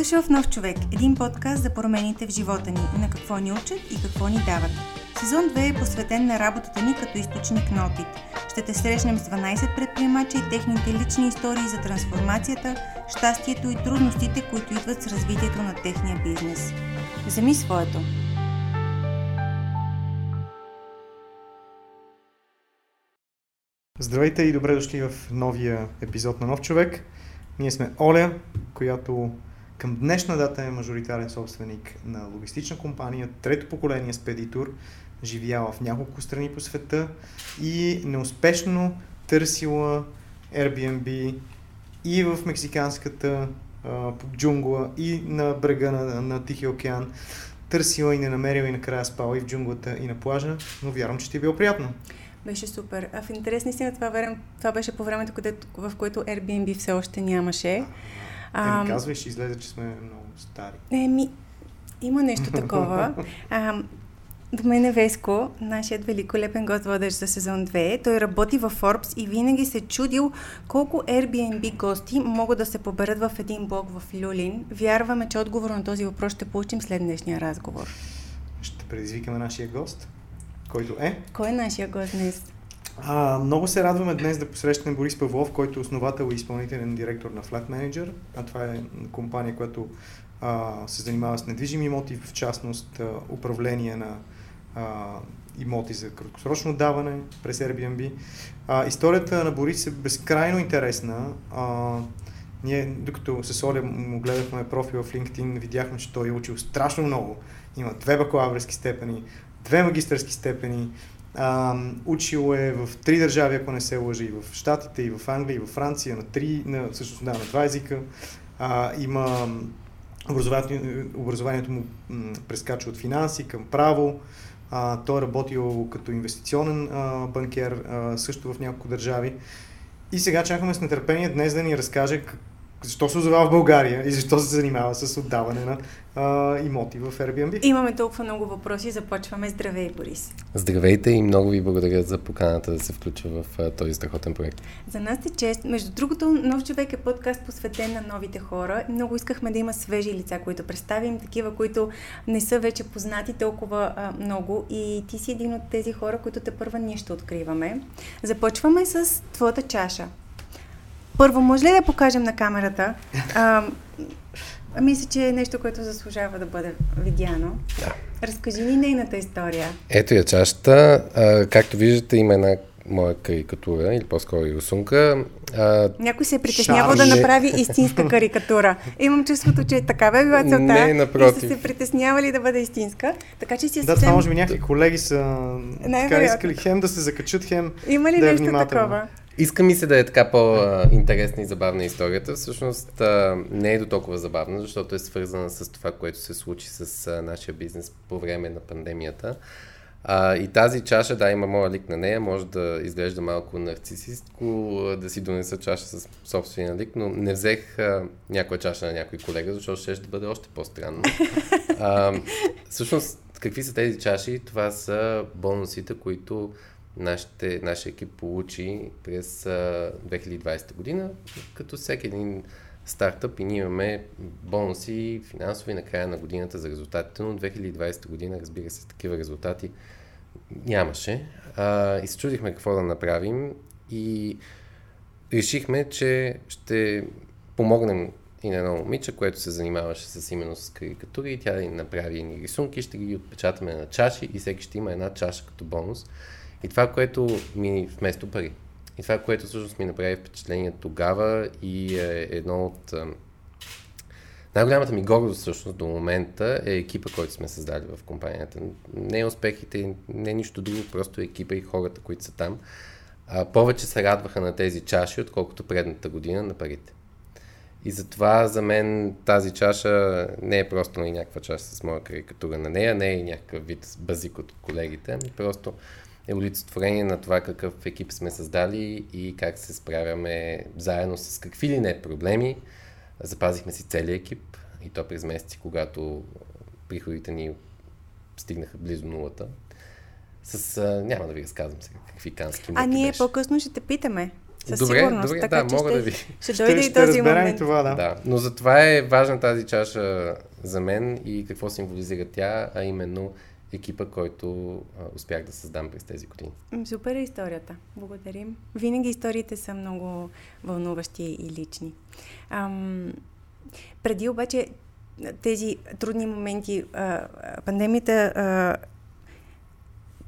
дошъл в Нов човек, един подкаст за промените в живота ни, на какво ни учат и какво ни дават. Сезон 2 е посветен на работата ни като източник на опит. Ще те срещнем с 12 предприемача и техните лични истории за трансформацията, щастието и трудностите, които идват с развитието на техния бизнес. Вземи своето! Здравейте и добре дошли в новия епизод на Нов човек. Ние сме Оля, която към днешна дата е мажоритарен собственик на логистична компания, трето поколение спедитор, живяла в няколко страни по света и неуспешно търсила Airbnb и в мексиканската а, джунгла и на брега на, на Тихия океан. Търсила и не намерила и накрая спала и в джунглата и на плажа, но вярвам, че ти е било приятно. Беше супер. А в интерес наистина това, това беше по времето, в което Airbnb все още нямаше. А, не казвай, ще излезе, че сме много стари. Еми, има нещо такова. А, до мен е Веско, нашият великолепен гост водещ за сезон 2. Той работи във Forbes и винаги се чудил колко Airbnb гости могат да се поберат в един блок в Люлин. Вярваме, че отговор на този въпрос ще получим след днешния разговор. Ще предизвикаме нашия гост, който е... Кой е нашия гост днес? А, много се радваме днес да посрещнем Борис Павлов, който е основател и изпълнителен директор на Flat Manager. А това е компания, която а, се занимава с недвижими имоти, в частност а, управление на а, имоти за краткосрочно даване през Airbnb. А, историята на Борис е безкрайно интересна. А, ние, докато с Оля му гледахме профила в LinkedIn, видяхме, че той е учил страшно много. Има две бакалавърски степени, две магистърски степени, а, учил е в три държави, ако не се лъжа, и в Штатите, и в Англия, и в Франция, на три, на, всъщност да, на два езика. А, има образованието, образованието му м, прескача от финанси към право. А, той е работил като инвестиционен а, банкер а, също в няколко държави. И сега чакаме с нетърпение днес да ни разкаже защо се озова в България и защо се занимава с отдаване на а, имоти в Airbnb? Имаме толкова много въпроси. Започваме. Здравей, Борис. Здравейте и много ви благодаря за поканата да се включа в а, този страхотен проект. За нас е чест. Между другото, Нов човек е подкаст посветен на новите хора. Много искахме да има свежи лица, които представим, такива, които не са вече познати толкова а, много. И ти си един от тези хора, които те първа ние ще откриваме. Започваме с твоята чаша. Първо, може ли да покажем на камерата? А, мисля, че е нещо, което заслужава да бъде видяно. Да. Разкажи ни нейната история. Ето я чашата. А, както виждате, има една моя карикатура, или по-скоро и рисунка. А... Някой се е притеснявал да направи истинска карикатура. Имам чувството, че такава е била целта. Не, напротив. И са се притеснявали да бъде истинска. Така че си Да, това може би някакви колеги са така искали хем да се закачат, хем Има ли да е нещо такова? Иска ми се да е така по-интересна и забавна историята. Всъщност не е до толкова забавна, защото е свързана с това, което се случи с нашия бизнес по време на пандемията. А, и тази чаша, да, има моя лик на нея, може да изглежда малко нарцисистко, да си донеса чаша с собствения лик, но не взех а, някоя чаша на някой колега, защото ще, ще бъде още по-странно. А, всъщност, какви са тези чаши? Това са бонусите, които нашите, нашия екип получи през а, 2020 година, като всеки един стартъп и ние имаме бонуси финансови на края на годината за резултатите, но 2020 година, разбира се, такива резултати нямаше. А, и се чудихме какво да направим и решихме, че ще помогнем и на едно момиче, което се занимаваше с именно с карикатури тя ни направи ни рисунки, ще ги отпечатаме на чаши и всеки ще има една чаша като бонус. И това, което ми вместо пари. И това, което всъщност ми направи впечатление тогава и е едно от най-голямата ми гордост всъщност до момента е екипа, който сме създали в компанията. Не успехите, не нищо друго, просто екипа и хората, които са там. А, повече се радваха на тези чаши, отколкото предната година на парите. И затова за мен тази чаша не е просто и някаква чаша с моя карикатура на нея, не е някакъв вид базик от колегите, ами просто е олицетворение на това какъв екип сме създали и как се справяме заедно с какви ли не проблеми. Запазихме си целият екип и то през месеци, когато приходите ни стигнаха близо нулата. С, а, няма да ви разказвам сега какви кански А ние беше. по-късно ще те питаме. Със добре, сигурност. добре, така, да, че мога ще, да ви. Ще дойде ще, и този момент. и това, да. Да, но затова е важна тази чаша за мен и какво символизира тя, а именно екипа, който а, успях да създам през тези години. Супер е историята. Благодарим. Винаги историите са много вълнуващи и лични. Ам, преди обаче тези трудни моменти, а, а, пандемията, а,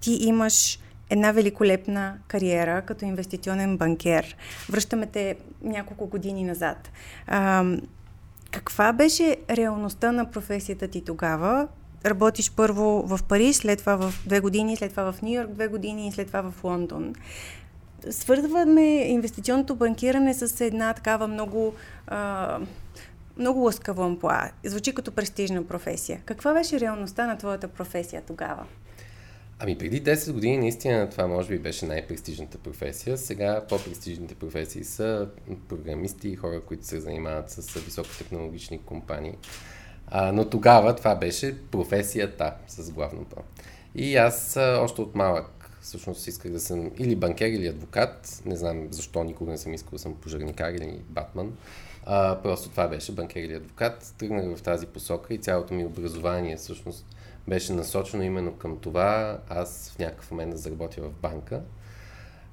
ти имаш една великолепна кариера като инвестиционен банкер. Връщаме те няколко години назад. Ам, каква беше реалността на професията ти тогава? Работиш първо в Париж, след това в две години, след това в Нью Йорк две години и след това в Лондон. Свързваме инвестиционното банкиране с една такава много, а, много лъскава амплуа. Звучи като престижна професия. Каква беше реалността на твоята професия тогава? Ами преди 10 години наистина това може би беше най-престижната професия. Сега по-престижните професии са програмисти и хора, които се занимават с високотехнологични компании. А, но тогава това беше професията с главно П. И аз а, още от малък всъщност исках да съм или банкер, или адвокат. Не знам защо никога не съм искал да съм пожарникар или батман. А, просто това беше банкер или адвокат. Тръгнах в тази посока и цялото ми образование всъщност беше насочено именно към това аз в някакъв момент да заработя в банка.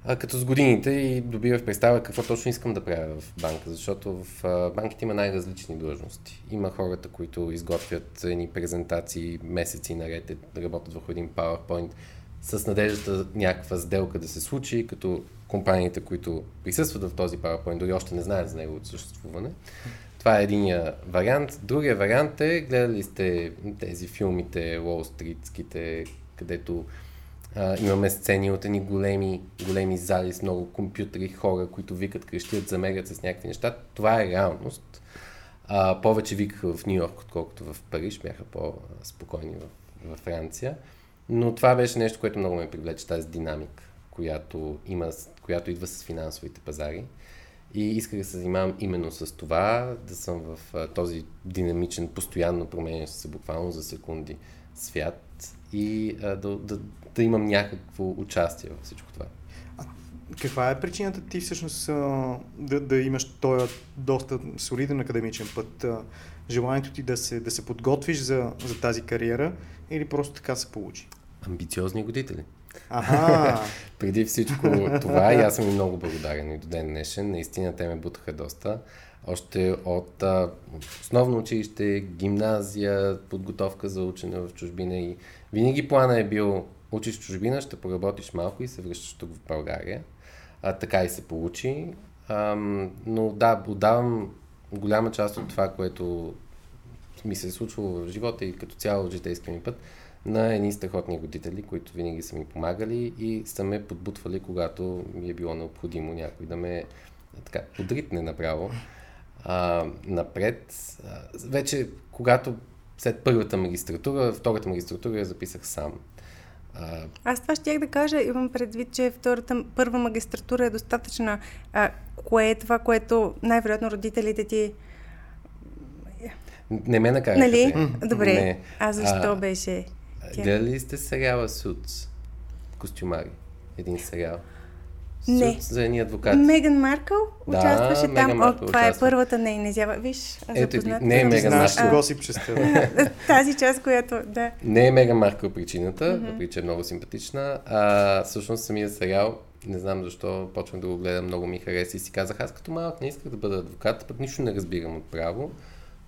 А, като с годините и добивах представа какво точно искам да правя в банка, защото в а, банките има най-различни длъжности. Има хората, които изготвят едни презентации месеци наред, е, работят върху един PowerPoint с надеждата някаква сделка да се случи, като компаниите, които присъстват в този PowerPoint, дори още не знаят за неговото съществуване. Това е единия вариант. Другия вариант е, гледали сте тези филмите, Уолстритските, където а, имаме сцени от едни големи, големи зали с много компютри, хора, които викат, крещят, замерят с някакви неща. Това е реалност. А, повече викаха в Нью Йорк, отколкото в Париж, бяха по-спокойни в, в Франция. Но това беше нещо, което много ме привлече, тази динамика, която, има, която идва с финансовите пазари. И исках да се занимавам именно с това, да съм в а, този динамичен, постоянно променящ се буквално за секунди свят и а, да, да, да имам някакво участие във всичко това. Каква е причината ти всъщност а, да, да имаш този доста солиден академичен път? А, желанието ти да се, да се подготвиш за, за тази кариера или просто така се получи? Амбициозни годители. Ага! Преди всичко това и аз съм им много благодарен и до ден днешен. Наистина те ме бутаха доста. Още от, а, от основно училище, гимназия, подготовка за учене в чужбина и винаги плана е бил учиш чужбина, ще поработиш малко и се връщаш тук в България. А, така и се получи. А, но да, отдавам голяма част от това, което ми се е случвало в живота и като цяло в житейския ми път на едни страхотни родители, които винаги са ми помагали и са ме подбутвали, когато ми е било необходимо някой да ме така, подритне направо а, напред. А, вече, когато след първата магистратура, втората магистратура я записах сам. А... Аз това щях да кажа, имам предвид, че втората, първа магистратура е достатъчна. А, кое е това, което най-вероятно родителите ти не ме накараха. Нали? Добре. Не. А защо а, беше? Тя... Гледали ли сте сериала Суц? Костюмари. Един сериал. Не. За едни адвокати. Меган Маркъл да, участваше Меган там. Маркъл О, това участва. е първата нейна изява. Виж, Ето, запознат. не е Меган Маркъл. кого си представя. Тази част, която, да. Не е Меган Маркъл причината, mm-hmm. въпреки че е много симпатична. А, всъщност самия сериал, не знам защо, почвам да го гледам, много ми хареса и си казах, аз като малък не исках да бъда адвокат, пък нищо не разбирам от право.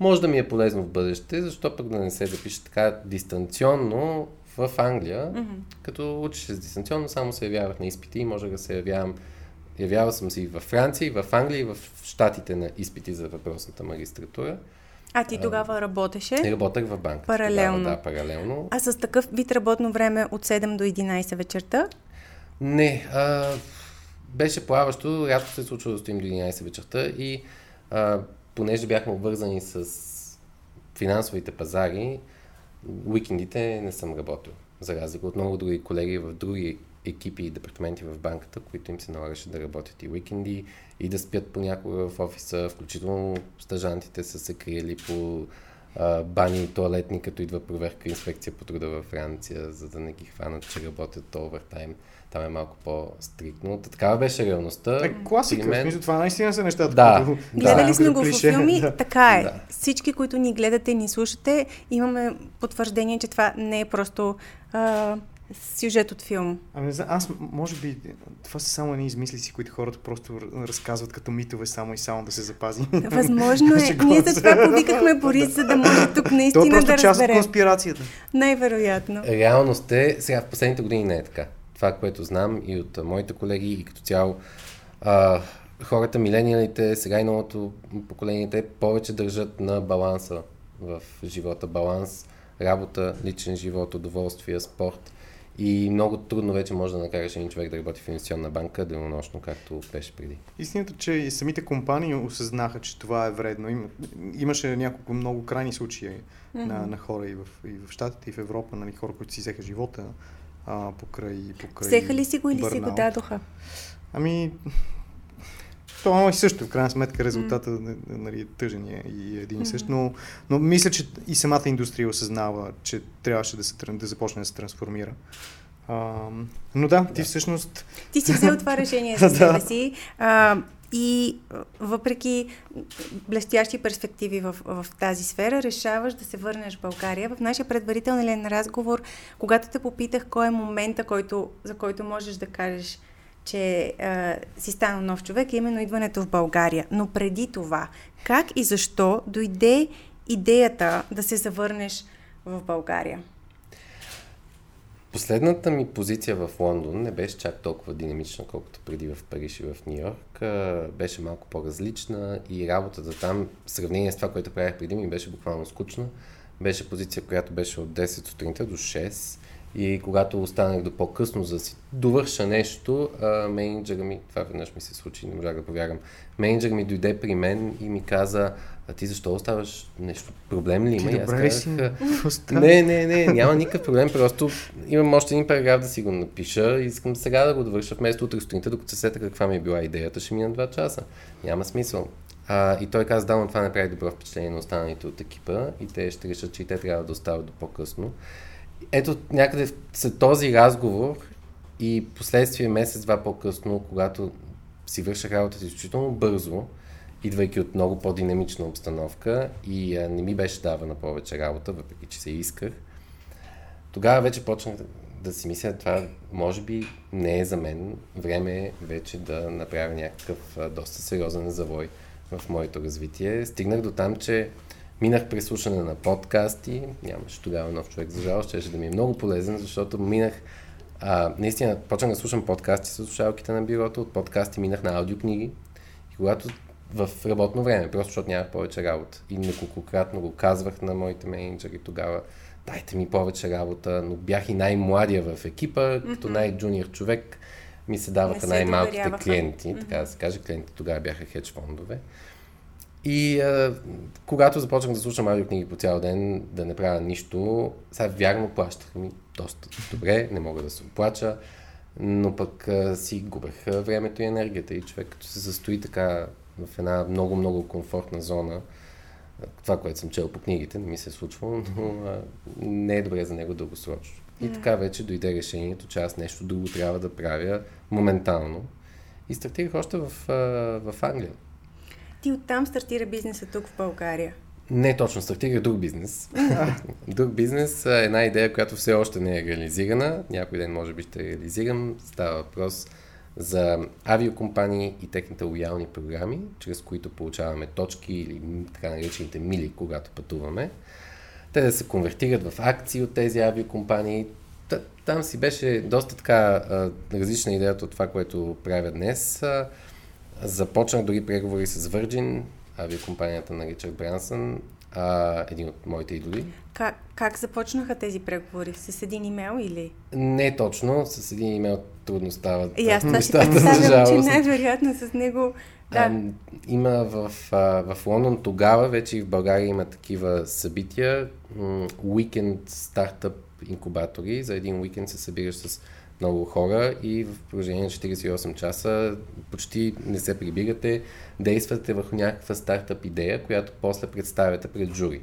Може да ми е полезно в бъдеще, защо пък да не се запише така дистанционно в Англия, mm-hmm. като учиш се дистанционно, само се явявах на изпити и може да се явявам. Явявал съм се и във Франция, и в Англия, и в Штатите на изпити за въпросната магистратура. А ти тогава работеше? И работех в банка. Паралелно. Тогава, да, паралелно. А с такъв вид работно време от 7 до 11 вечерта? Не. А, беше плаващо, рядко се е случва да стоим до 11 вечерта и а, понеже бяхме обвързани с финансовите пазари, уикендите не съм работил. За разлика от много други колеги в други екипи и департаменти в банката, които им се налагаше да работят и уикенди и да спят понякога в офиса, включително стажантите са се криели по а, бани и туалетни, като идва проверка инспекция по труда във Франция, за да не ги хванат, че работят овертайм. Там е малко по-стриктно. Такава беше реалността. Е, класика, мен... това наистина са нещата. Да, които... да. Гледали сме го в филми, да. така е. Да. Всички, които ни гледате и ни слушате, имаме потвърждение, че това не е просто а, сюжет от филм. Ами не знам, аз може би това са само едни измислици, които хората просто разказват като митове само и само да се запази. Възможно е. Ние за това повикахме Борис, за да може тук е наистина просто да част от конспирацията. Най-вероятно. Реалност е, сега в последните години не е така. Това, което знам и от моите колеги и като цяло а, хората, милениалите, сега и новото поколение, те повече държат на баланса в живота. Баланс, работа, личен живот, удоволствие, спорт. И много трудно вече може да накараш един човек да работи в инвестиционна банка денонощно, както беше преди. Истината, че и самите компании осъзнаха, че това е вредно. Има, имаше няколко много крайни случаи mm-hmm. на, на хора и в, и в Штатите, и в Европа, нали, хора, които си взеха живота а, покрай, покрай Взеха ли си го или си го бърнаут. дадоха? Ами, то е също, в крайна сметка резултата mm. нали, е тъжен е и един и същ, но, но мисля, че и самата индустрия осъзнава, че трябваше да, се, да започне да се трансформира. А, но да, ти всъщност... Ти си взел това решение за Да. себе си. А, и въпреки блестящи перспективи в, в тази сфера, решаваш да се върнеш в България. В нашия предварителен разговор, когато те попитах кой е момента, който, за който можеш да кажеш, че а, си станал нов човек, е именно идването в България. Но преди това, как и защо дойде идеята да се завърнеш в България? Последната ми позиция в Лондон не беше чак толкова динамична, колкото преди в Париж и в Нью Йорк. Беше малко по-различна и работата там, в сравнение с това, което правях преди ми, беше буквално скучна. Беше позиция, която беше от 10 сутринта до 6 и когато останах до по-късно, за да си довърша нещо, а, менеджера ми, това веднъж ми се случи, не можах да повярвам, менеджер ми дойде при мен и ми каза, а ти защо оставаш нещо? Проблем ли има? Ти И аз си? казах, става? не, не, не, няма никакъв проблем, просто имам още един параграф да си го напиша и искам сега да го довърша вместо утре сутринта, докато се сета каква ми е била идеята, ще мина 2 часа. Няма смисъл. А, и той каза, да, но това не прави добро впечатление на останалите от екипа и те ще решат, че и те трябва да остават до по-късно. Ето някъде след този разговор и последствие месец-два по-късно, когато си вършах работата изключително бързо, идвайки от много по-динамична обстановка и а, не ми беше давана повече работа, въпреки че се исках, тогава вече почнах да, да си мисля, това може би не е за мен. Време е вече да направя някакъв а, доста сериозен завой в моето развитие. Стигнах до там, че минах през слушане на подкасти, нямаше тогава нов човек, за жалост, ще да ми е много полезен, защото минах а, наистина почнах да слушам подкасти с слушалките на бюрото, от подкасти минах на аудиокниги и когато в работно време, просто защото нямах повече работа. И неколкократно го казвах на моите менеджери тогава, дайте ми повече работа, но бях и най-младия в екипа, mm-hmm. като най-джуниор човек ми се даваха най-малките клиенти, mm-hmm. така да се каже. Клиентите тогава бяха хедж фондове. И а, когато започнах да слушам аудиокниги по цял ден, да не правя нищо, сега вярно плащаха ми доста добре, не мога да се оплача, но пък а, си губех времето и енергията и човек като се състои така в една много-много комфортна зона, това, което съм чел по книгите, не ми се е случвало, но а, не е добре за него дългосрочно. И така вече дойде решението, че аз нещо друго трябва да правя моментално. И стартирах още в, а, в Англия. Ти оттам стартира бизнеса тук в България. Не точно, стартирах друг бизнес. друг бизнес е една идея, която все още не е реализирана. Някой ден може би ще реализирам. Става въпрос за авиокомпании и техните лоялни програми, чрез които получаваме точки или така наречените мили, когато пътуваме. Те да се конвертират в акции от тези авиокомпании. Та- Там си беше доста така различна идеята от това, което правя днес. Започнах дори преговори с Virgin, авиакомпанията на Ричард Брансън, а, един от моите идоли. Как, как започнаха тези преговори? С един имейл или? Не точно, с един имейл трудно стават И аз това за представям, че най-вероятно с него... Да. А, има в, а, в Лондон тогава, вече и в България има такива събития, уикенд стартъп инкубатори. За един уикенд се събираш с много хора и в продължение на 48 часа почти не се прибирате, действате върху някаква стартъп идея, която после представяте пред жури.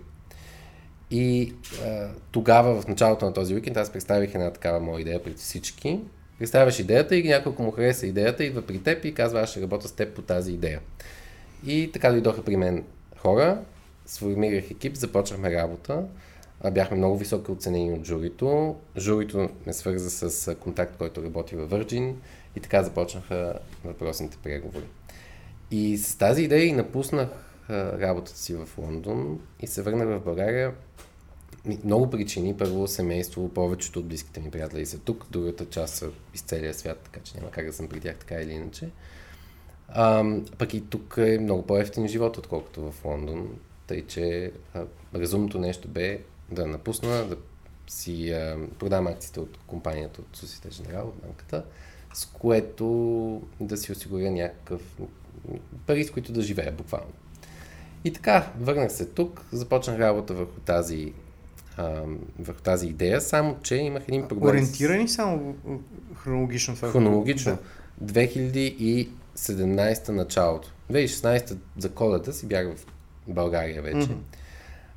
И а, тогава, в началото на този уикенд, аз представих една такава моя идея пред всички. Представяш идеята и няколко му хареса идеята, идва при теб и казва, аз ще работя с теб по тази идея. И така дойдоха при мен хора, сформирах екип, започнахме работа. Бяхме много високо оценени от журито. Журито ме свърза с контакт, който работи във Virgin и така започнаха въпросните преговори. И с тази идея и напуснах работата си в Лондон и се върнах в България. Много причини. Първо семейство, повечето от близките ми приятели са тук, другата част са из целия свят, така че няма как да съм при тях така или иначе. А, пък и тук е много по-ефтин живот, отколкото в Лондон. Тъй, че а, разумното нещо бе да напусна, да си а, продам акциите от компанията от Сусите Женерал, от банката, с което да си осигуря някакъв пари, с които да живея буквално. И така, върнах се тук, започнах работа върху тази, а, върху тази идея, само че имах един проблем. Ориентирани само хронологично това? Хронологично. Да. 2017 началото. 2016 за колата си бях в България вече. Mm-hmm.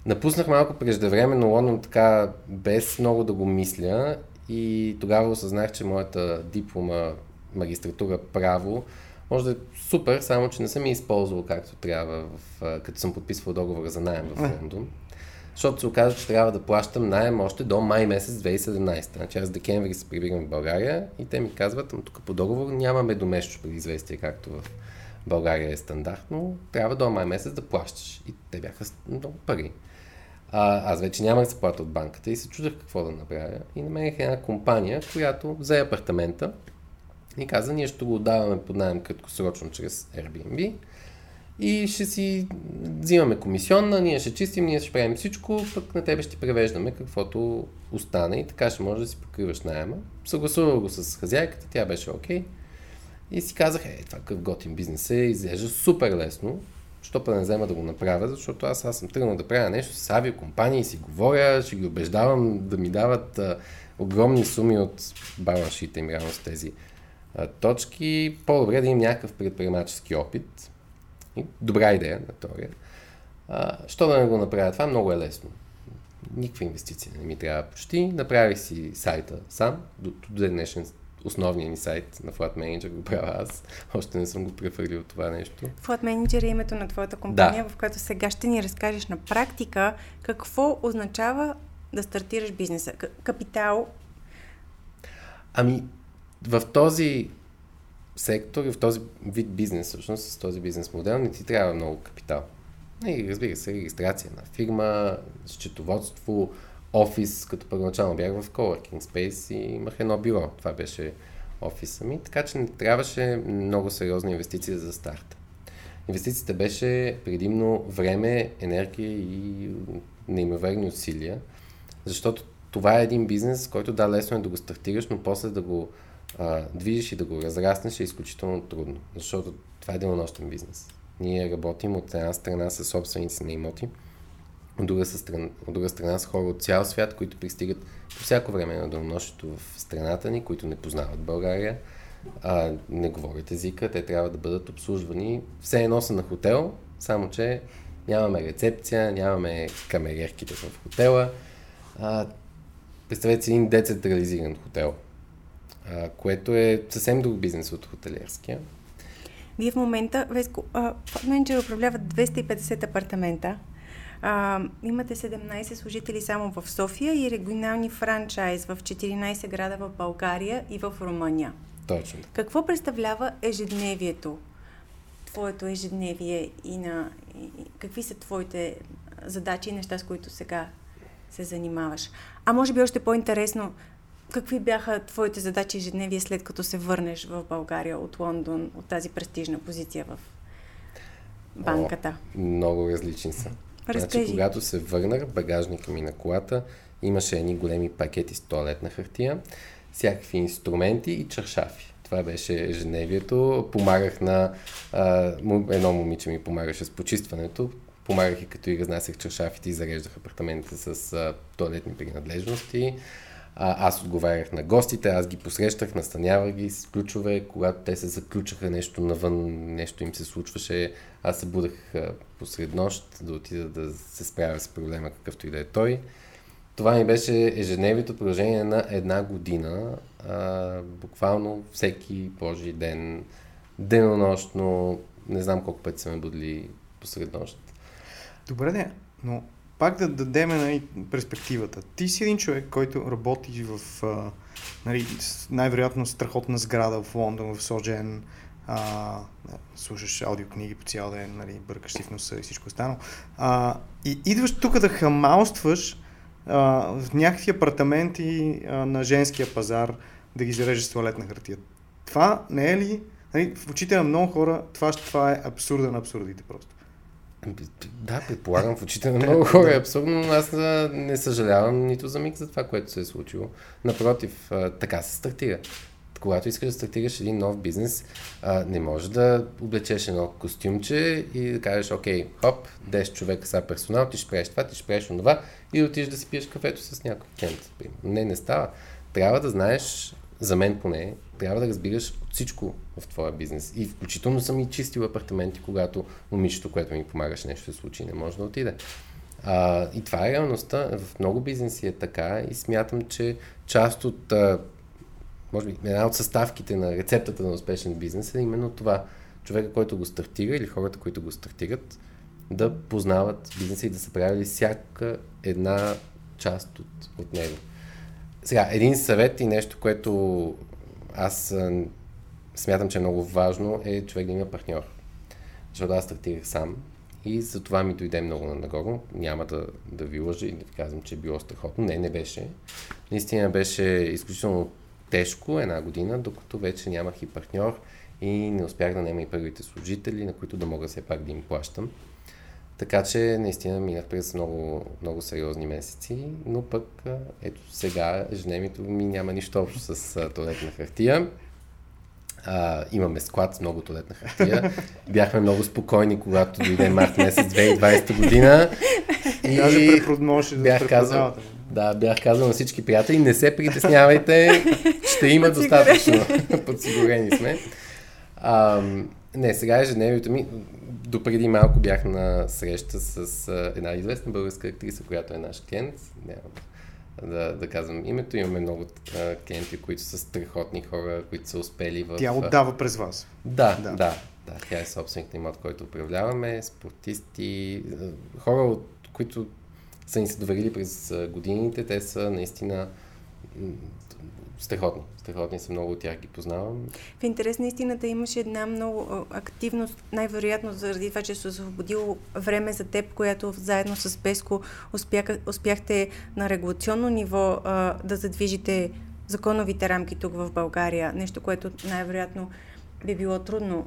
Напуснах малко преждевременно Лондон така без много да го мисля и тогава осъзнах, че моята диплома магистратура право може да е супер, само че не съм я използвал както трябва, в, като съм подписвал договора за найем в Лондон. Защото се оказа, че трябва да плащам найем още до май месец 2017. Значи аз декември се прибирам в България и те ми казват, тук по договор нямаме доместо предизвестие, както в България е стандартно, трябва до май месец да плащаш. И те бяха много пари. А, аз вече нямах заплата от банката и се чудах какво да направя. И намерих една компания, която взе апартамента и каза, ние ще го отдаваме под найем краткосрочно чрез Airbnb и ще си взимаме комисионна, ние ще чистим, ние ще правим всичко, пък на тебе ще превеждаме каквото остане и така ще може да си покриваш найема. Съгласувах го с хазяйката, тя беше окей. Okay. И си казах, е, това какъв готин бизнес е, изглежда супер лесно. Що па не взема да го направя, защото аз, аз съм тръгнал да правя нещо с авиокомпании, си говоря, ще ги убеждавам да ми дават а, огромни суми от балансшите им, реално с тези а, точки. По-добре да имам някакъв предприемачески опит. Добра идея на теория. А, що да не го направя? Това много е лесно. Никаква инвестиция не ми трябва почти. Направих си сайта сам. До, до днешен основния ни сайт на Flat Manager го правя аз. Още не съм го прехвърлил това нещо. Flat Manager е името на твоята компания, да. в която сега ще ни разкажеш на практика какво означава да стартираш бизнеса. Капитал. Ами, в този сектор и в този вид бизнес, всъщност с този бизнес модел, не ти трябва много капитал. И разбира се, регистрация на фирма, счетоводство, офис, като първоначално бях в Coworking Space и имах едно бюро. Това беше офиса ми, така че не трябваше много сериозна инвестиция за старта. Инвестицията беше предимно време, енергия и неимоверни усилия, защото това е един бизнес, който да, лесно е да го стартираш, но после да го а, движиш и да го разраснеш е изключително трудно, защото това е денонощен бизнес. Ние работим от една страна с собственици на имоти, от друга, страна, от друга страна с хора от цял свят, които пристигат по всяко време на денонощието в страната ни, които не познават България, а, не говорят езика, те трябва да бъдат обслужвани. Все едно са на хотел, само че нямаме рецепция, нямаме камерерките в хотела. А, представете си един децентрализиран хотел, а, което е съвсем друг бизнес от хотелиерския. Вие в момента, Веско, менеджер управлява 250 апартамента а, имате 17 служители само в София и регионални франчайз в 14 града в България и в Румъния. Точно. Какво представлява ежедневието? Твоето ежедневие и на... И, какви са твоите задачи и неща, с които сега се занимаваш? А може би още по-интересно, какви бяха твоите задачи ежедневие след като се върнеш в България от Лондон, от тази престижна позиция в банката? О, много различни са. Значи, когато се върнах, багажника ми на колата имаше едни големи пакети с туалетна хартия, всякакви инструменти и чаршафи. Това беше ежедневието. Помагах на... А, едно момиче ми помагаше с почистването. Помагах и като и разнасях чаршафите и зареждах апартаментите с а, туалетни принадлежности. А, аз отговарях на гостите, аз ги посрещах, настанявах ги с ключове, когато те се заключаха нещо навън, нещо им се случваше, аз се будех посред нощ да отида да се справя с проблема, какъвто и да е той. Това ми беше ежедневието продължение на една година, а, буквално всеки Божи ден, денонощно, не знам колко пъти са ме будили посред нощ. Добре, не, но пак да дадем нали, перспективата. Ти си един човек, който работи в нали, най-вероятно страхотна сграда в Лондон, в Соджен, а, слушаш аудиокниги по цял ден, нали, бъркаш си в носа и всичко останало. А, и идваш тук да хамалстваш а, в някакви апартаменти а, на женския пазар да ги зарежеш с туалетна хартия. Това не е ли, нали, в очите на много хора, това, това е абсурда на абсурдите просто. Да, предполагам, в очите на много хора е абсурдно, но аз не съжалявам нито за миг за това, което се е случило. Напротив, така се стартира. Когато искаш да стартираш един нов бизнес, не можеш да облечеш едно костюмче и да кажеш, окей, хоп, 10 човека са персонал, ти ще правиш това, ти ще правиш това и да отидеш да си пиеш кафето с някой клиент. Не, не става. Трябва да знаеш, за мен поне, трябва да разбираш всичко в твоя бизнес. И включително съм и чистил апартаменти, когато момичето, което ми помагаше нещо се случи, не може да отиде. А, и това е реалността. В много бизнеси е така и смятам, че част от, а, може би, една от съставките на рецептата на успешен бизнес е именно това. Човека, който го стартира или хората, които го стартират, да познават бизнеса и да са правили всяка една част от, от него. Сега, един съвет и нещо, което аз смятам, че е много важно, е човек да има партньор. Защото аз стартирах сам и за това ми дойде много на нагоро. Няма да, да ви лъжа и да ви казвам, че е било страхотно. Не, не беше. Наистина беше изключително тежко една година, докато вече нямах и партньор и не успях да нема и първите служители, на които да мога все пак да им плащам. Така че наистина минах през много, много сериозни месеци, но пък ето сега ежедневието ми няма нищо общо с туалетна хартия. А, имаме склад с много туалетна хартия. Бяхме много спокойни, когато дойде март месец 2020 година. И Даже можеше да бях казал, да, бях казал на всички приятели, не се притеснявайте, ще има достатъчно. Подсигурени сме. А, не, сега ежедневието ми, допреди малко бях на среща с а, една известна българска актриса, която е наш клиент. Няма да, да казвам името. Имаме много а, клиенти, които са страхотни хора, които са успели в... Тя отдава през вас. Да, да, да. да тя е собственик на имот, който управляваме, спортисти, хора, от които са ни се доверили през годините. Те са наистина страхотни. Страхотни са много от тях, ги познавам. В интерес на истината имаше една много активност, най-вероятно заради това, че се освободило време за теб, която заедно с Песко успях, успяхте на регулационно ниво а, да задвижите законовите рамки тук в България. Нещо, което най-вероятно би било трудно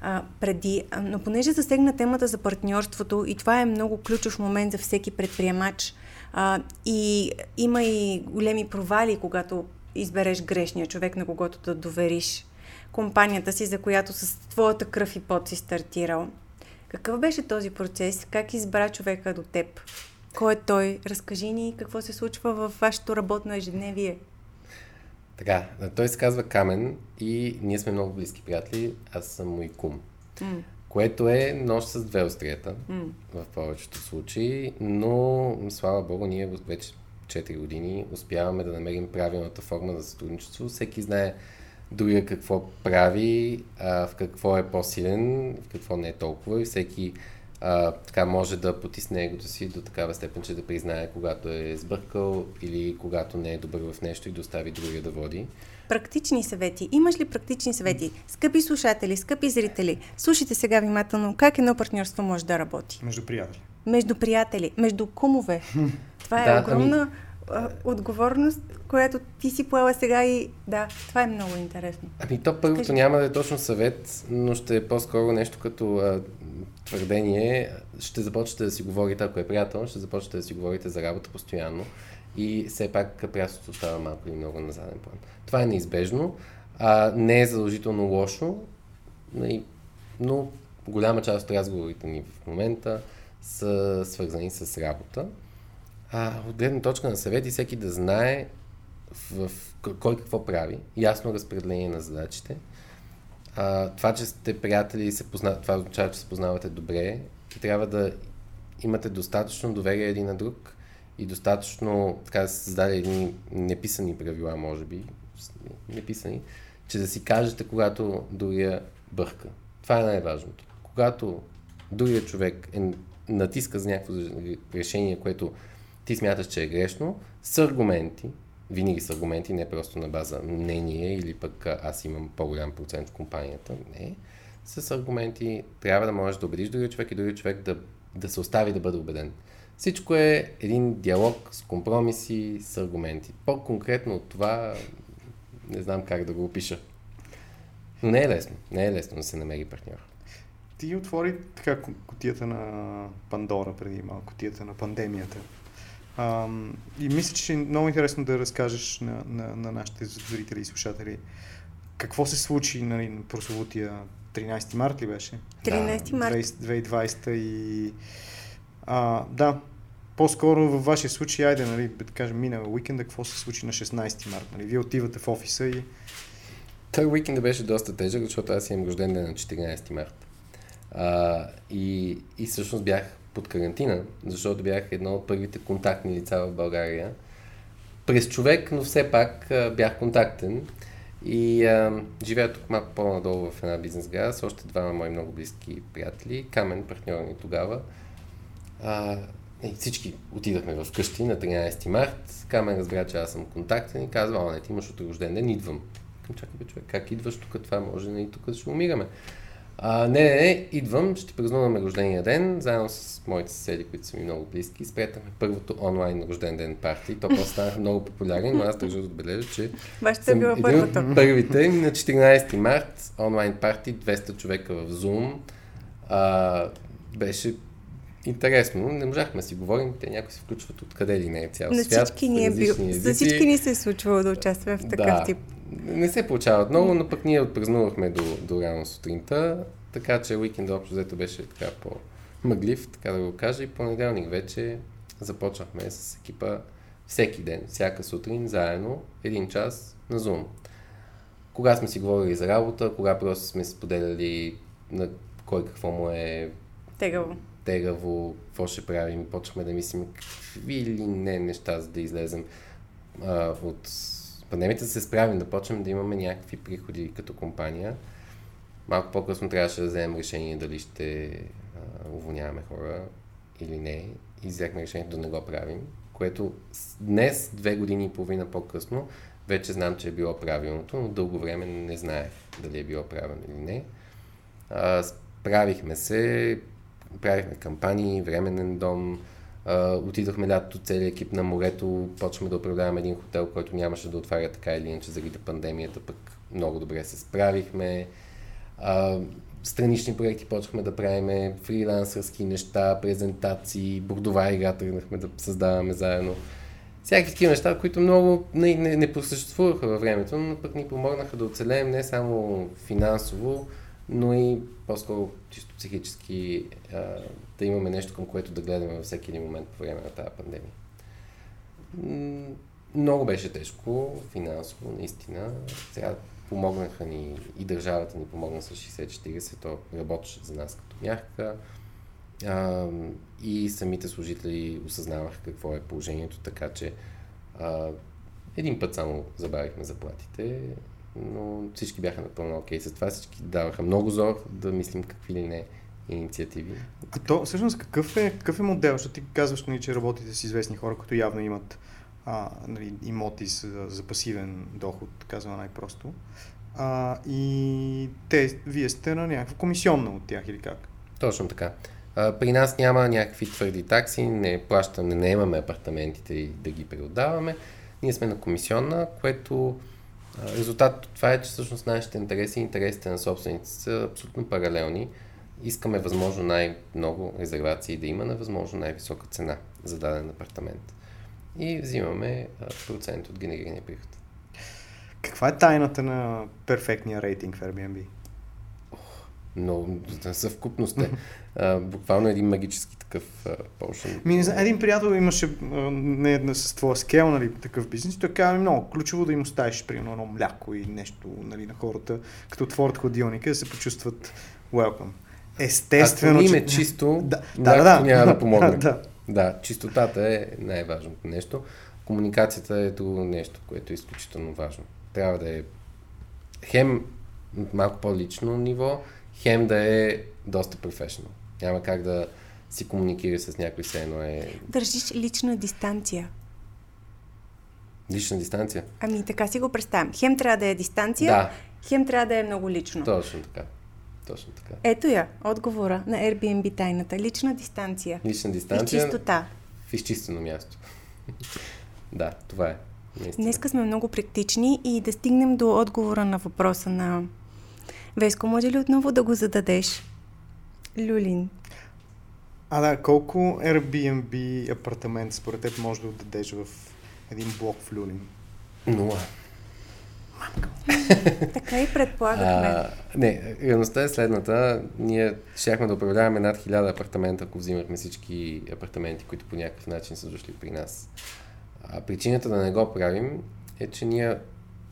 а, преди. Но понеже засегна темата за партньорството и това е много ключов момент за всеки предприемач, а, и има и големи провали, когато избереш грешния човек, на когото да довериш компанията си, за която с твоята кръв и пот си стартирал. Какъв беше този процес? Как избра човека до теб? Кой е той? Разкажи ни какво се случва в вашето работно ежедневие. Така, той се казва Камен и ние сме много близки приятели. Аз съм му и кум. Mm. Което е нож с две острията mm. в повечето случаи, но слава богу, ние вече 4 години успяваме да намерим правилната форма за сътрудничество. Всеки знае другия какво прави, а, в какво е по-силен, в какво не е толкова и всеки а, така може да потисне егото си до такава степен, че да признае когато е сбъркал или когато не е добър в нещо и да остави другия да води. Практични съвети. Имаш ли практични съвети? Скъпи слушатели, скъпи зрители, слушайте сега внимателно как едно партньорство може да работи. Между приятели. Между приятели, между кумове. Това е да, ами- огромна ами... отговорност, която ти си поела сега и да, това е много интересно. Ами то първото Скажи. няма да е точно съвет, но ще е по-скоро нещо като а, твърдение. Ще започнете да си говорите, ако е приятел, ще започнете да си говорите за работа постоянно и все пак приятелството става малко или много на заден план. Това е неизбежно, а, не е задължително лошо, но голяма част от разговорите ни в момента са свързани с работа. А, от гледна точка на съвети, всеки да знае в, в кой какво прави, ясно разпределение на задачите. А, това, че сте приятели и се познавате, това означава, че се познавате добре трябва да имате достатъчно доверие един на друг и достатъчно, така да се създаде едни неписани правила, може би, неписани, че да си кажете, когато другия бърка. Това е най-важното. Когато другия човек е, натиска за някакво решение, което ти смяташ, че е грешно, с аргументи, винаги с аргументи, не просто на база мнение или пък аз имам по-голям процент в компанията. Не. С аргументи трябва да можеш да убедиш другия човек и другия човек да, да се остави да бъде убеден. Всичко е един диалог с компромиси, с аргументи. По-конкретно от това не знам как да го опиша. Но не е лесно. Не е лесно да се намери партньор. Ти отвори така котията на Пандора преди малко, котията на пандемията. А, и мисля, че е много интересно да разкажеш на, на, на нашите зрители и слушатели какво се случи нали, на прословутия 13 марта ли беше? 13 марта. 2020 и... А, да, по-скоро във вашия случай, айде, нали, да кажем, минал уикенда, какво се случи на 16 марта? Нали? Вие отивате в офиса и... Той уикенда беше доста тежък, защото аз имам рожден ден на 14 марта. А, и, и всъщност бях под карантина, защото бях едно от първите контактни лица в България. През човек, но все пак а, бях контактен. И а, живея тук малко по-надолу в една бизнес града с още двама мои много близки приятели. Камен, партньор ни тогава. А, и всички отидахме в къщи на 13 март. Камен разбра, че аз съм контактен и казва, о, не, ти имаш от рожден ден, идвам. Чакай, човек, как идваш тук, това може, не, тук ще умираме. А, не, не, не, идвам, ще празнуваме рождения ден, заедно с моите съседи, които са ми много близки. Спретахме първото онлайн рожден ден парти. То просто станаха много популярен, но аз държа да отбележа, че Вашата е била първата. Първите на 14 март, онлайн парти, 200 човека в Zoom. А, беше интересно. Не можахме да си говорим, те някои се включват откъде ли не е цял на свят. Всички ни е бил, за всички ни се е случвало да участваме в такъв да, тип. Не се получават много, но пък ние отпразнувахме до, до рано сутринта, така че уикенда общо взето беше така по-мъглив, така да го кажа, и понеделник вече започнахме с екипа всеки ден, всяка сутрин, заедно, един час на Zoom. Кога сме си говорили за работа, кога просто сме споделяли на кой какво му е Тегаво тегаво, какво ще правим, почнахме да мислим какви или не неща, за да излезем а, от пандемията, се справим, да почнем да имаме някакви приходи като компания. Малко по-късно трябваше да вземем решение дали ще а, уволняваме хора или не и взехме решението да не го правим, което днес, две години и половина по-късно, вече знам, че е било правилното, но дълго време не знаех дали е било правилно или не. А, справихме се, правихме кампании, временен дом, отидохме лятото целият екип на морето, почваме да управляваме един хотел, който нямаше да отваря така или иначе заради пандемията, пък много добре се справихме. А, странични проекти почнахме да правиме, фрилансърски неща, презентации, бордова игра тръгнахме да създаваме заедно. Всякакви такива неща, които много не, не, не просъществуваха във времето, но пък ни помогнаха да оцелеем не само финансово, но и по-скоро чисто психически а, да имаме нещо към което да гледаме във всеки един момент по време на тази пандемия. Много беше тежко, финансово, наистина. Сега помогнаха ни и държавата ни помогна с 60-40, то работеше за нас като мярка. А, и самите служители осъзнаваха какво е положението, така че а, един път само забавихме заплатите, но всички бяха напълно окей okay. с това. Всички даваха много зор да мислим какви ли не инициативи. А то всъщност какъв е, какъв е модел? Защото ти казваш, нали, че работите с известни хора, които явно имат а, нали, имоти за, за пасивен доход, казвам най-просто. А, и те, вие сте на някаква комисионна от тях или как? Точно така. А, при нас няма някакви твърди такси, не плащаме, не имаме апартаментите и да ги преотдаваме. Ние сме на комисионна, което Резултат от това е, че всъщност нашите интереси и интересите на собствениците са абсолютно паралелни. Искаме възможно най-много резервации да има на възможно най-висока цена за даден апартамент. И взимаме процент от генерирания приход. Каква е тайната на перфектния рейтинг в Airbnb? Но съвкупност е. А, буквално един магически такъв поушен. Ми, не един приятел имаше не една с твоя скел, нали, такъв бизнес. Той каза ми много ключово да им оставиш примерно едно мляко и нещо нали, на хората, като отворят ходилника, да се почувстват welcome. Естествено. Ако че... чисто, да, да, да, няма да помогне. да. да, чистотата е най-важното нещо. Комуникацията е друго нещо, което е изключително важно. Трябва да е хем малко по-лично ниво, хем да е доста професионал. Няма как да си комуникира с някой, все едно е... Държиш лична дистанция. Лична дистанция? Ами така си го представям. Хем трябва да е дистанция, да. хем трябва да е много лично. Точно така. Точно така. Ето я, отговора на Airbnb тайната. Лична дистанция. Лична дистанция. И чистота. В изчистено място. да, това е. Наистина. Днеска сме много практични и да стигнем до отговора на въпроса на Веско, може ли отново да го зададеш? Люлин. А да, колко Airbnb апартамент според теб може да отдадеш в един блок в Люлин? Нула. Мамка. така и предполагахме. А, не, реалността е следната. Ние щяхме да управляваме над хиляда апартамента, ако взимахме всички апартаменти, които по някакъв начин са дошли при нас. А причината да не го правим е, че ние,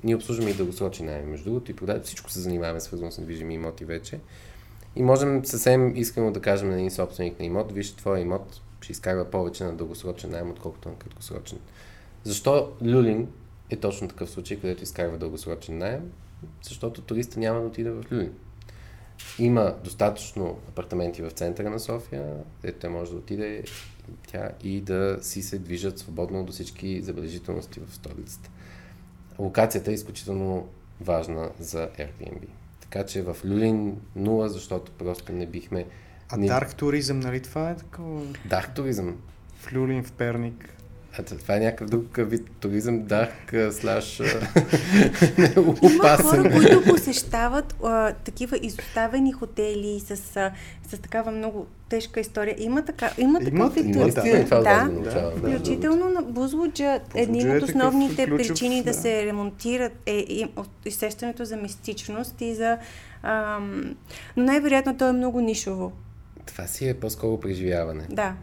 ние обслужваме и дългосрочни найми. Между другото и продажи, всичко се занимаваме свързано с недвижими имоти вече. И можем съвсем искрено да кажем на един собственик на имот, виж, твой имот ще изкарва повече на дългосрочен найем, отколкото на краткосрочен. Защо Люлин е точно такъв случай, където изкарва дългосрочен найем? Защото туриста няма да отиде в Люлин. Има достатъчно апартаменти в центъра на София, където те може да отиде тя и да си се движат свободно до всички забележителности в столицата. Локацията е изключително важна за Airbnb. Така че в Люлин нула, защото просто не бихме... А не... дарк туризъм, нали това е такова? Дарк туризъм. В Люлин, в Перник. А това е някакъв друг вид туризъм, дарк, слаш, опасен. Има хора, които посещават а, такива изоставени хотели с, с, с такава много тежка история. Има, така, има такъв вид туризъм. Да, да, да, включително на Бузлуджа, един от е основните ключов, причини да, да се ремонтират е, е изсещането за мистичност и за... Ам, но най-вероятно то е много нишово. Това си е по-скоро преживяване. Да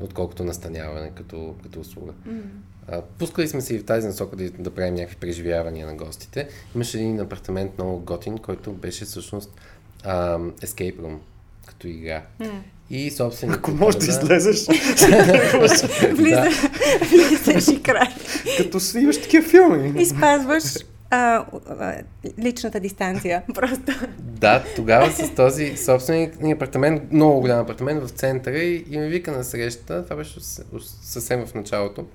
отколкото настаняване като, като услуга. Mm. А, пускали сме се и в тази насока да, да правим някакви преживявания на гостите. Имаше един апартамент много готин, който беше всъщност а, Escape Room като игра. Mm. И собственикът... Ако можеш да излезеш, влизаш и край. Като снимаш такива филми. И спазваш а, личната дистанция, просто. Да, тогава с този собственик ни апартамент, много голям апартамент в центъра и, и ми вика на среща, това беше съвсем в началото,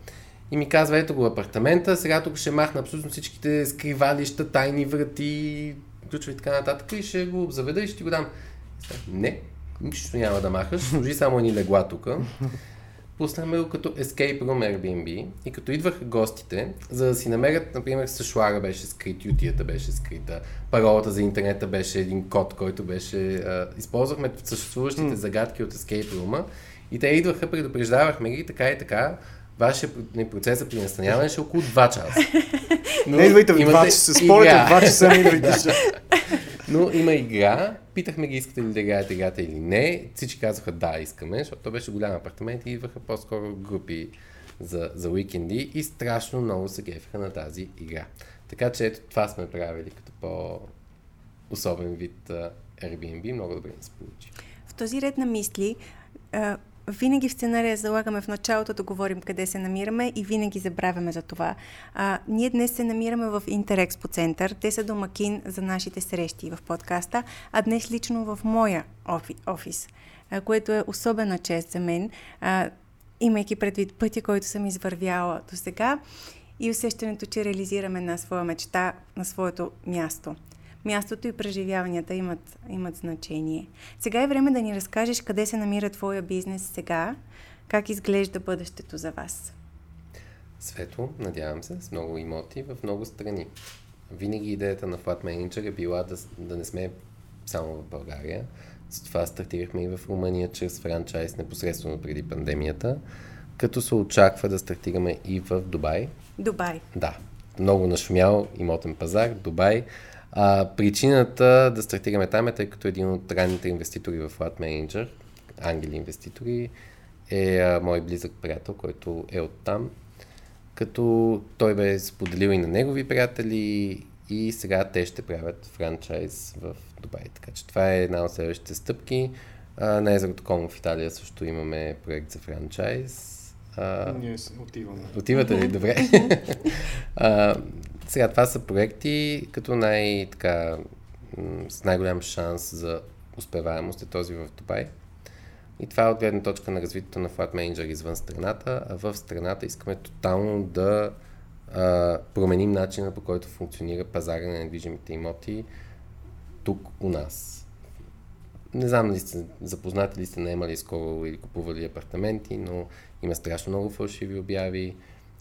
и ми казва, ето го апартамента, сега тук ще махна абсолютно всичките скривалища, тайни врати, ключови и така нататък и ще го заведа и ще ти го дам. Не, нищо няма да махаш, служи само ни легла тук пуснахме го като Escape Room Airbnb и като идваха гостите, за да си намерят, например, сашуара беше скрит, ютията беше скрита, паролата за интернета беше един код, който беше... А, използвахме съществуващите mm. загадки от Escape Room и те идваха, предупреждавахме ги така и така, Вашия процеса при настаняване ще е около 2 часа. Но не идвайте в 2 часа, спорите в 2 часа не идвайте. Но има игра. Питахме ги искате ли да играете играта или не. Всички казаха да, искаме, защото то беше голям апартамент и идваха по-скоро групи за, за уикенди и страшно много се гефаха на тази игра. Така че ето това сме правили като по-особен вид Airbnb. Много добре ни се получи. В този ред на мисли, винаги в сценария залагаме в началото да говорим къде се намираме и винаги забравяме за това. А, ние днес се намираме в Интерекспо център. Те са домакин за нашите срещи в подкаста, а днес лично в моя офи, офис, а, което е особена чест за мен, а, имайки предвид пътя, който съм извървяла до сега и усещането, че реализираме на своя мечта, на своето място мястото и преживяванията имат, имат значение. Сега е време да ни разкажеш къде се намира твоя бизнес сега, как изглежда бъдещето за вас. Светло, надявам се, с много имоти в много страни. Винаги идеята на Flat Manager е била да, да не сме само в България. Затова стартирахме и в Румъния чрез франчайз непосредствено преди пандемията, като се очаква да стартираме и в Дубай. Дубай. Да. Много нашумял имотен пазар. Дубай А, причината да стартираме там е, тъй като един от ранните инвеститори в Flat Manager, ангели инвеститори, е а, мой близък приятел, който е от там. Като той бе споделил и на негови приятели и сега те ще правят франчайз в Дубай. Така че това е една от следващите стъпки. А, на езерото Комо в Италия също имаме проект за франчайз. А, Ние отиваме. Отивате ли? Добре. а, сега това са проекти, като най- така, с най-голям шанс за успеваемост е този в Дубай. И това е от гледна точка на развитието на Flat Manager извън страната, а в страната искаме тотално да а, променим начина по който функционира пазара на недвижимите имоти тук у нас. Не знам ли сте запознати ли сте наемали скоро или купували апартаменти, но има страшно много фалшиви обяви,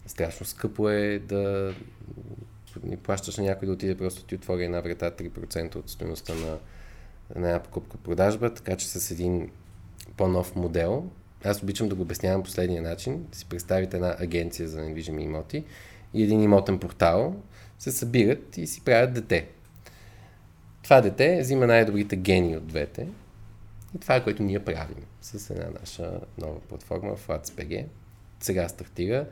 страшно скъпо е да не плащаш на някой да отиде просто ти отвори една врата 3% от стоеността на, на една покупка-продажба, така че с един по-нов модел, аз обичам да го обяснявам последния начин, да си представите една агенция за недвижими имоти и един имотен портал, се събират и си правят дете. Това дете взима най-добрите гени от двете и това е което ние правим с една наша нова платформа FLATSPG. Сега стартира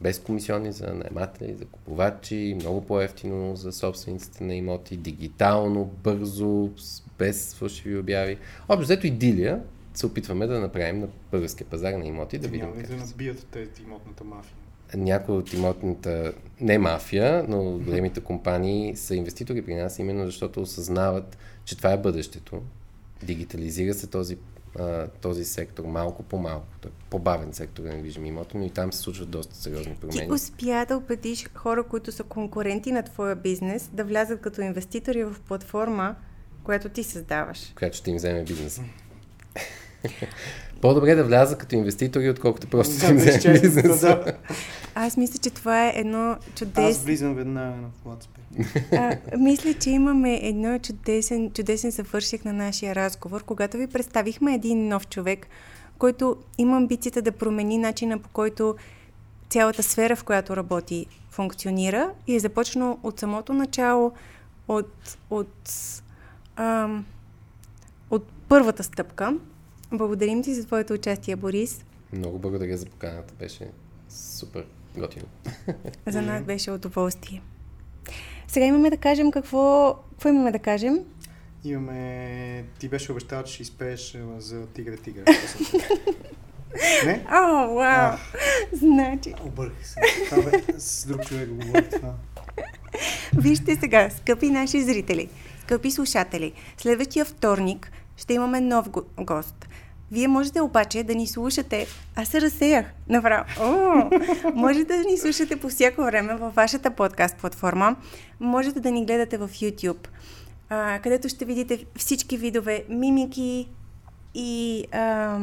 без комисионни за наематели, за купувачи, много по-ефтино за собствениците на имоти, дигитално, бързо, без фалшиви обяви. Общо взето идилия се опитваме да направим на българския пазар на имоти, да видим как. да набият тези имотната мафия. Някои от имотната, не мафия, но големите компании са инвеститори при нас, именно защото осъзнават, че това е бъдещето. Дигитализира се този този сектор малко по малко. Той е по-бавен сектор на недвижими имоти, но и там се случват доста сериозни промени. Ти успя да убедиш хора, които са конкуренти на твоя бизнес, да влязат като инвеститори в платформа, която ти създаваш. Която ще им вземе бизнеса. По-добре да вляза като инвеститори, отколкото просто да, им вземе бизнеса. Аз мисля, че това е едно чудесно... Аз влизам веднага на а, Мисля, че имаме едно чудесен, чудесен съвърших на нашия разговор, когато ви представихме един нов човек, който има амбицията да промени начина по който цялата сфера, в която работи, функционира и е започнал от самото начало, от, от, ам, от първата стъпка. Благодарим ти за твоето участие, Борис. Много благодаря за поканата. Беше супер готино. За нас беше удоволствие. Сега имаме да кажем какво... Какво имаме да кажем? Имаме... Ти беше обещал, че ще изпееш за Тигра Тигра. Не? О, вау! Значи... Обърках се. Това бе, с друг човек го говори това. Вижте сега, скъпи наши зрители, скъпи слушатели, следващия вторник ще имаме нов го- гост. Вие можете обаче да ни слушате. Аз се разсеях направо. О, можете да ни слушате по всяко време във вашата подкаст платформа. Можете да ни гледате в YouTube, а, където ще видите всички видове мимики и а,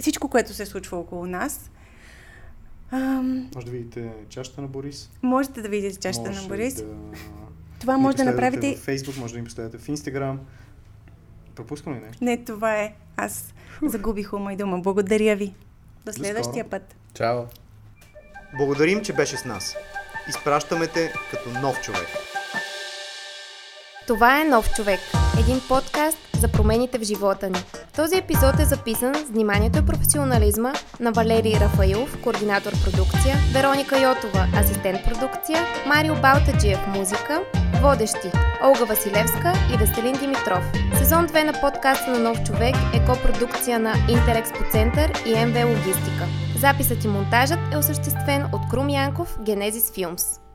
всичко, което се случва около нас. А, може да видите чашата на Борис. Можете да видите чашата може на Борис. Да... Това може да направите. В Facebook, може да ни последвате в Instagram. Пропускам ли не? Не, това е. Аз загубих ума и дума. Благодаря ви. До следващия До път. Чао. Благодарим, че беше с нас. Изпращаме те като нов човек. Това е Нов човек. Един подкаст за промените в живота ни. Този епизод е записан с вниманието и професионализма на Валерий Рафаилов, координатор продукция, Вероника Йотова, асистент продукция, Марио Балтаджиев, музика, водещи Олга Василевска и Веселин Димитров. Сезон 2 на подкаста на Нов човек е копродукция на Интерекспо Център и МВ Логистика. Записът и монтажът е осъществен от Крум Янков, Генезис Филмс.